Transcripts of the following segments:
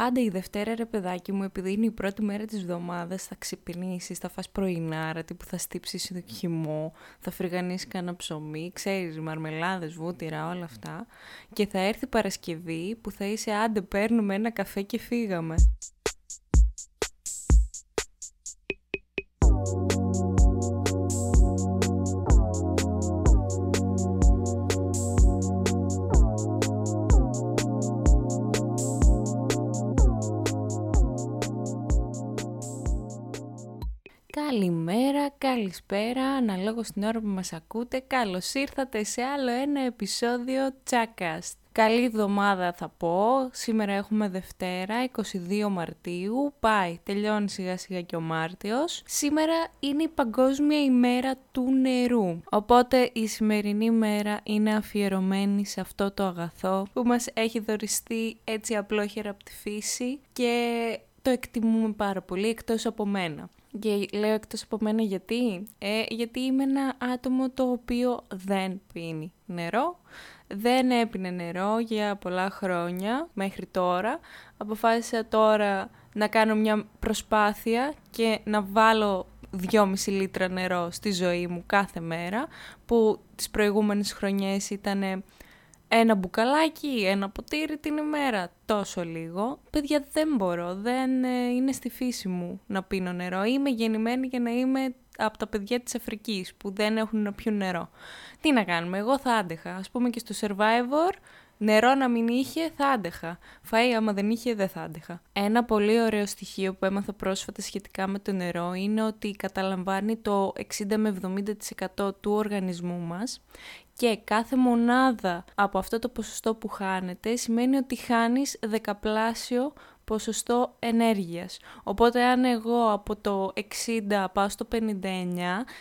Πάντα η Δευτέρα, ρε παιδάκι μου, επειδή είναι η πρώτη μέρα της εβδομάδας, θα ξυπνήσεις, θα φας πρωινάρα, τύπου θα στύψεις το χυμό, θα φρυγανείς κανένα ψωμί, ξέρεις, μαρμελάδες, βούτυρα, όλα αυτά. Και θα έρθει Παρασκευή που θα είσαι άντε παίρνουμε ένα καφέ και φύγαμε. Καλησπέρα, αναλόγως την ώρα που μας ακούτε, καλώς ήρθατε σε άλλο ένα επεισόδιο Τσάκαστ. Καλή εβδομάδα θα πω, σήμερα έχουμε Δευτέρα, 22 Μαρτίου, πάει, τελειώνει σιγά σιγά και ο Μάρτιος. Σήμερα είναι η Παγκόσμια ημέρα του νερού, οπότε η σημερινή μέρα είναι αφιερωμένη σε αυτό το αγαθό που μας έχει δοριστεί έτσι απλόχερα από τη φύση και το εκτιμούμε πάρα πολύ εκτός από μένα. Και λέω εκτός από μένα γιατί; Ε, γιατί είμαι ένα άτομο το οποίο δεν πίνει νερό. Δεν έπινε νερό για πολλά χρόνια μέχρι τώρα. Αποφάσισα τώρα να κάνω μια προσπάθεια και να βάλω 2,5 λίτρα νερό στη ζωή μου κάθε μέρα, που τις προηγούμενες χρονιές ήταν ένα μπουκαλάκι, ένα ποτήρι την ημέρα, τόσο λίγο. Παιδιά δεν μπορώ, δεν ε, είναι στη φύση μου να πίνω νερό. Είμαι γεννημένη για να είμαι από τα παιδιά της Αφρικής που δεν έχουν να πιούν νερό. Τι να κάνουμε, εγώ θα άντεχα. Ας πούμε και στο Survivor, νερό να μην είχε θα άντεχα. Φαΐ άμα δεν είχε δεν θα άντεχα. Ένα πολύ ωραίο στοιχείο που έμαθα πρόσφατα σχετικά με το νερό είναι ότι καταλαμβάνει το 60 με 70% του οργανισμού μας και κάθε μονάδα από αυτό το ποσοστό που χάνεται σημαίνει ότι χάνεις δεκαπλάσιο ποσοστό ενέργειας. Οπότε αν εγώ από το 60 πάω στο 59,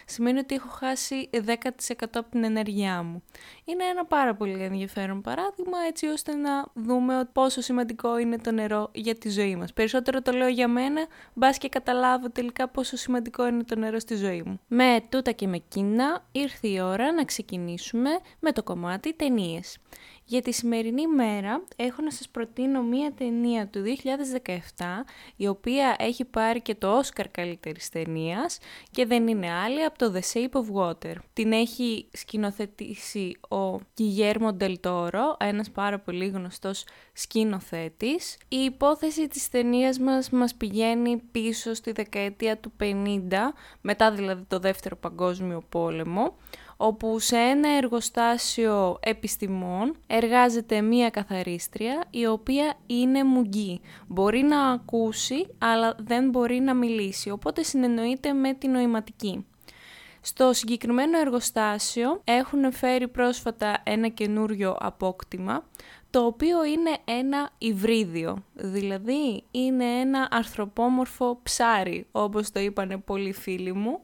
σημαίνει ότι έχω χάσει 10% από την ενέργειά μου. Είναι ένα πάρα πολύ ενδιαφέρον παράδειγμα έτσι ώστε να δούμε πόσο σημαντικό είναι το νερό για τη ζωή μας. Περισσότερο το λέω για μένα, μπας και καταλάβω τελικά πόσο σημαντικό είναι το νερό στη ζωή μου. Με τούτα και με κοινά ήρθε η ώρα να ξεκινήσουμε με το κομμάτι ταινίες. Για τη σημερινή μέρα έχω να σας προτείνω μία ταινία του 2017 η οποία έχει πάρει και το Oscar καλύτερης ταινίας και δεν είναι άλλη από το The Shape of Water. Την έχει σκηνοθετήσει ο Guillermo Del Toro, ένας πάρα πολύ γνωστός σκηνοθέτης. Η υπόθεση της ταινίας μας μας πηγαίνει πίσω στη δεκαετία του 50, μετά δηλαδή το δεύτερο παγκόσμιο πόλεμο, όπου σε ένα εργοστάσιο επιστημών εργάζεται μία καθαρίστρια η οποία είναι μουγγί. Μπορεί να ακούσει αλλά δεν μπορεί να μιλήσει, οπότε συνεννοείται με την νοηματική. Στο συγκεκριμένο εργοστάσιο έχουν φέρει πρόσφατα ένα καινούριο απόκτημα, το οποίο είναι ένα υβρίδιο, δηλαδή είναι ένα αρθροπόμορφο ψάρι, όπως το είπανε πολλοί φίλοι μου,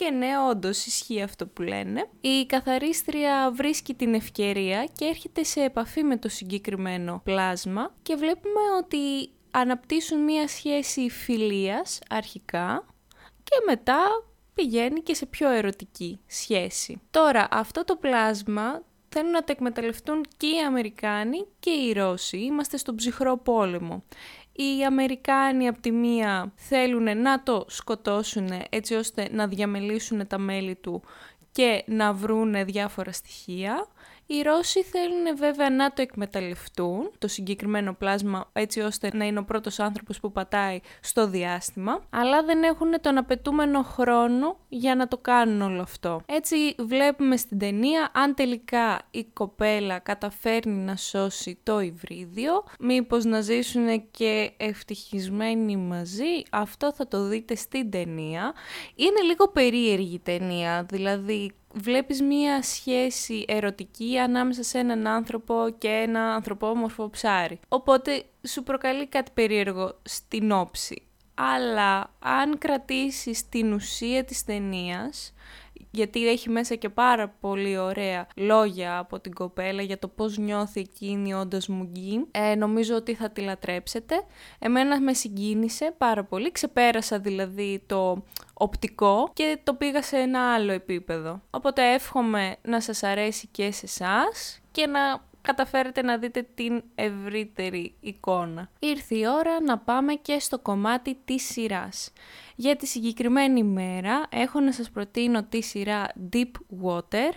και ναι, όντως ισχύει αυτό που λένε. Η καθαρίστρια βρίσκει την ευκαιρία και έρχεται σε επαφή με το συγκεκριμένο πλάσμα και βλέπουμε ότι αναπτύσσουν μία σχέση φιλίας αρχικά και μετά πηγαίνει και σε πιο ερωτική σχέση. Τώρα, αυτό το πλάσμα θέλουν να το εκμεταλλευτούν και οι Αμερικάνοι και οι Ρώσοι. Είμαστε στον ψυχρό πόλεμο οι Αμερικάνοι από τη μία θέλουν να το σκοτώσουν έτσι ώστε να διαμελήσουν τα μέλη του και να βρούνε διάφορα στοιχεία οι Ρώσοι θέλουν βέβαια να το εκμεταλλευτούν, το συγκεκριμένο πλάσμα, έτσι ώστε να είναι ο πρώτος άνθρωπος που πατάει στο διάστημα, αλλά δεν έχουν τον απαιτούμενο χρόνο για να το κάνουν όλο αυτό. Έτσι βλέπουμε στην ταινία αν τελικά η κοπέλα καταφέρνει να σώσει το υβρίδιο, μήπως να ζήσουν και ευτυχισμένοι μαζί, αυτό θα το δείτε στην ταινία. Είναι λίγο περίεργη η ταινία, δηλαδή βλέπεις μία σχέση ερωτική ανάμεσα σε έναν άνθρωπο και ένα ανθρωπόμορφο ψάρι. Οπότε σου προκαλεί κάτι περίεργο στην όψη. Αλλά αν κρατήσεις την ουσία της ταινίας, γιατί έχει μέσα και πάρα πολύ ωραία λόγια από την κοπέλα για το πώς νιώθει εκείνη όντως μουγγί. Ε, νομίζω ότι θα τη λατρέψετε. Εμένα με συγκίνησε πάρα πολύ. Ξεπέρασα δηλαδή το οπτικό και το πήγα σε ένα άλλο επίπεδο. Οπότε εύχομαι να σας αρέσει και σε εσάς και να καταφέρετε να δείτε την ευρύτερη εικόνα. Ήρθε η ώρα να πάμε και στο κομμάτι της σειράς. Για τη συγκεκριμένη μέρα έχω να σας προτείνω τη σειρά Deep Water.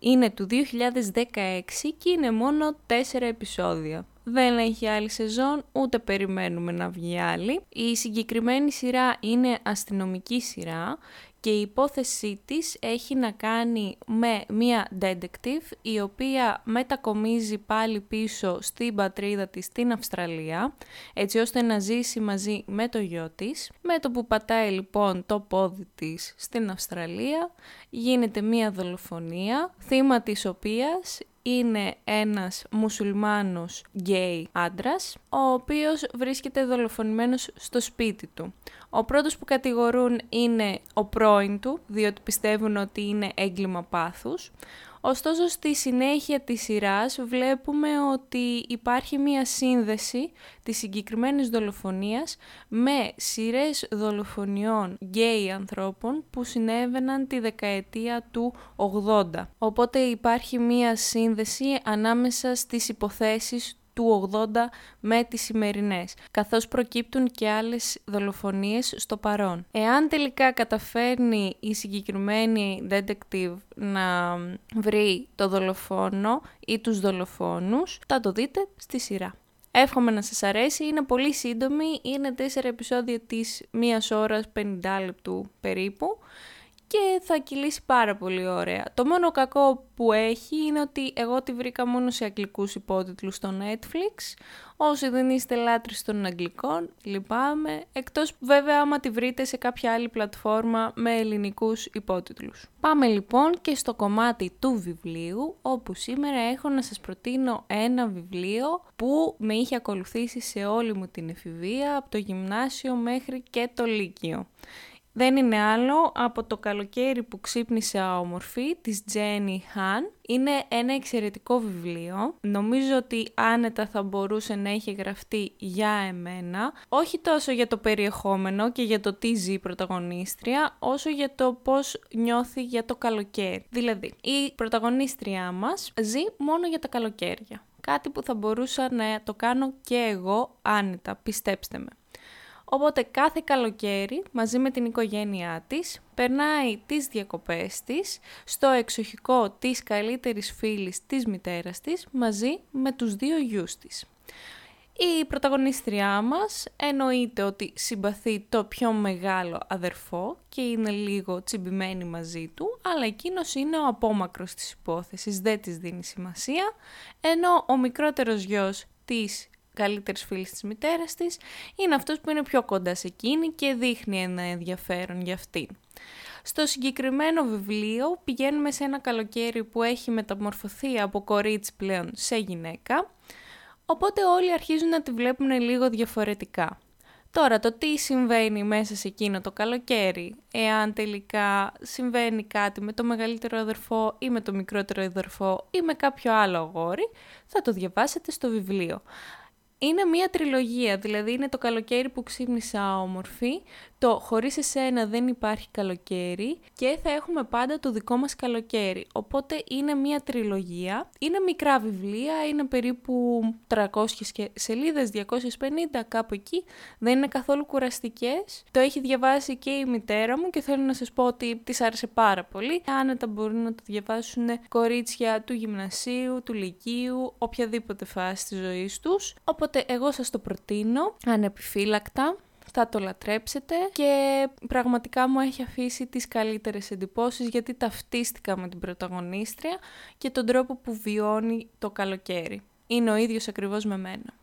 Είναι του 2016 και είναι μόνο 4 επεισόδια. Δεν έχει άλλη σεζόν, ούτε περιμένουμε να βγει άλλη. Η συγκεκριμένη σειρά είναι αστυνομική σειρά και η υπόθεσή της έχει να κάνει με μία detective η οποία μετακομίζει πάλι πίσω στην πατρίδα της στην Αυστραλία έτσι ώστε να ζήσει μαζί με το γιο της. Με το που πατάει λοιπόν το πόδι της στην Αυστραλία γίνεται μία δολοφονία θύμα της οποίας είναι ένας μουσουλμάνος γκέι άντρας, ο οποίος βρίσκεται δολοφονημένος στο σπίτι του. Ο πρώτος που κατηγορούν είναι ο πρώην του, διότι πιστεύουν ότι είναι έγκλημα πάθους. Ωστόσο στη συνέχεια της σειράς βλέπουμε ότι υπάρχει μία σύνδεση της συγκεκριμένης δολοφονίας με σειρές δολοφονιών γκέι ανθρώπων που συνέβαιναν τη δεκαετία του 80. Οπότε υπάρχει μία σύνδεση ανάμεσα στις υποθέσεις του 80 με τις σημερινές, καθώς προκύπτουν και άλλες δολοφονίες στο παρόν. Εάν τελικά καταφέρνει η συγκεκριμένη detective να βρει το δολοφόνο ή τους δολοφόνους, θα το δείτε στη σειρά. Εύχομαι να σας αρέσει, είναι πολύ σύντομη, είναι 4 επεισόδια της 1 ώρας 50 λεπτού περίπου και θα κυλήσει πάρα πολύ ωραία. Το μόνο κακό που έχει είναι ότι εγώ τη βρήκα μόνο σε αγγλικούς υπότιτλους στο Netflix. Όσοι δεν είστε λάτρεις των αγγλικών, λυπάμαι. Εκτός βέβαια άμα τη βρείτε σε κάποια άλλη πλατφόρμα με ελληνικούς υπότιτλους. Πάμε λοιπόν και στο κομμάτι του βιβλίου, όπου σήμερα έχω να σας προτείνω ένα βιβλίο που με είχε ακολουθήσει σε όλη μου την εφηβεία, από το γυμνάσιο μέχρι και το λύκειο δεν είναι άλλο από το καλοκαίρι που ξύπνησε όμορφη της Jenny Han. Είναι ένα εξαιρετικό βιβλίο. Νομίζω ότι άνετα θα μπορούσε να έχει γραφτεί για εμένα. Όχι τόσο για το περιεχόμενο και για το τι ζει η πρωταγωνίστρια, όσο για το πώς νιώθει για το καλοκαίρι. Δηλαδή, η πρωταγωνίστριά μας ζει μόνο για τα καλοκαίρια. Κάτι που θα μπορούσα να το κάνω και εγώ άνετα, πιστέψτε με. Οπότε κάθε καλοκαίρι μαζί με την οικογένειά της περνάει τις διακοπές της στο εξοχικό της καλύτερης φίλης της μητέρας της μαζί με τους δύο γιους της. Η πρωταγωνίστριά μας εννοείται ότι συμπαθεί το πιο μεγάλο αδερφό και είναι λίγο τσιμπημένη μαζί του, αλλά εκείνος είναι ο απόμακρος της υπόθεσης, δεν της δίνει σημασία, ενώ ο μικρότερος γιος της καλύτερη φίλη της μητέρας της, είναι αυτός που είναι πιο κοντά σε εκείνη και δείχνει ένα ενδιαφέρον για αυτήν. Στο συγκεκριμένο βιβλίο πηγαίνουμε σε ένα καλοκαίρι που έχει μεταμορφωθεί από κορίτσι πλέον σε γυναίκα, οπότε όλοι αρχίζουν να τη βλέπουν λίγο διαφορετικά. Τώρα το τι συμβαίνει μέσα σε εκείνο το καλοκαίρι, εάν τελικά συμβαίνει κάτι με το μεγαλύτερο αδερφό ή με το μικρότερο αδερφό ή με κάποιο άλλο αγόρι, θα το διαβάσετε στο βιβλίο. Είναι μία τριλογία, δηλαδή είναι το καλοκαίρι που ξύπνησα όμορφη, το «Χωρίς εσένα δεν υπάρχει καλοκαίρι» και θα έχουμε πάντα το δικό μας καλοκαίρι. Οπότε είναι μία τριλογία, είναι μικρά βιβλία, είναι περίπου 300 σελίδες, 250 κάπου εκεί, δεν είναι καθόλου κουραστικές. Το έχει διαβάσει και η μητέρα μου και θέλω να σας πω ότι της άρεσε πάρα πολύ. Άνετα μπορούν να το διαβάσουν κορίτσια του γυμνασίου, του λυκείου, οποιαδήποτε φάση της ζωής τους. Οπότε εγώ σας το προτείνω ανεπιφύλακτα θα το λατρέψετε και πραγματικά μου έχει αφήσει τις καλύτερες εντυπώσεις γιατί ταυτίστηκα με την πρωταγωνίστρια και τον τρόπο που βιώνει το καλοκαίρι. Είναι ο ίδιος ακριβώς με μένα.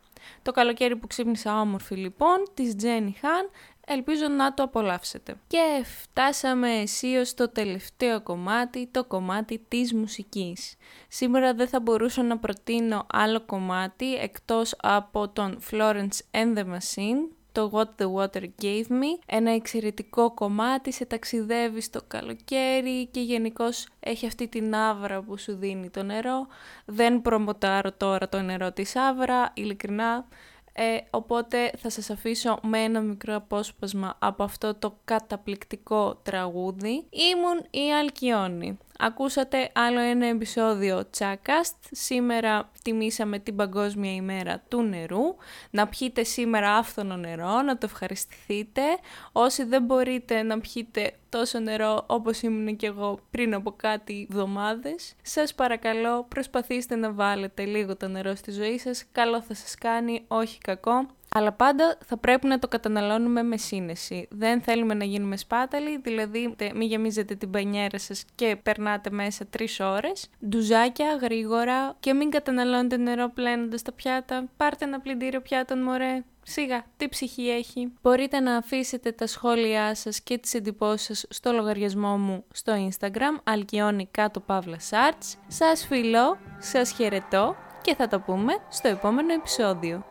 Το καλοκαίρι που ξύπνησα όμορφη λοιπόν, της Jenny Han, ελπίζω να το απολαύσετε. Και φτάσαμε αισίως στο τελευταίο κομμάτι, το κομμάτι της μουσικής. Σήμερα δεν θα μπορούσα να προτείνω άλλο κομμάτι εκτός από τον Florence and the Machine, το What the Water Gave Me, ένα εξαιρετικό κομμάτι, σε ταξιδεύει στο καλοκαίρι και γενικώς έχει αυτή την άβρα που σου δίνει το νερό. Δεν προμοτάρω τώρα το νερό της άβρα, ειλικρινά, ε, οπότε θα σας αφήσω με ένα μικρό απόσπασμα από αυτό το καταπληκτικό τραγούδι. Ήμουν η Αλκιόνη. Ακούσατε άλλο ένα επεισόδιο Τσάκαστ. Σήμερα τιμήσαμε την Παγκόσμια ημέρα του νερού. Να πιείτε σήμερα άφθονο νερό, να το ευχαριστηθείτε. Όσοι δεν μπορείτε να πιείτε τόσο νερό όπως ήμουν και εγώ πριν από κάτι εβδομάδες, σας παρακαλώ προσπαθήστε να βάλετε λίγο το νερό στη ζωή σας. Καλό θα σας κάνει, όχι κακό. Αλλά πάντα θα πρέπει να το καταναλώνουμε με σύνεση. Δεν θέλουμε να γίνουμε σπάταλοι, δηλαδή μην γεμίζετε την πανιέρα σας και περνάτε μέσα τρεις ώρες. Ντουζάκια, γρήγορα και μην καταναλώνετε νερό πλένοντας τα πιάτα. Πάρτε ένα πλυντήριο πιάτων, μωρέ. Σιγά, τι ψυχή έχει. Μπορείτε να αφήσετε τα σχόλιά σας και τις εντυπώσεις σας στο λογαριασμό μου στο Instagram, αλκιόνι κάτω παύλα σάρτς. Σας φιλώ, σας χαιρετώ και θα το πούμε στο επόμενο επεισόδιο.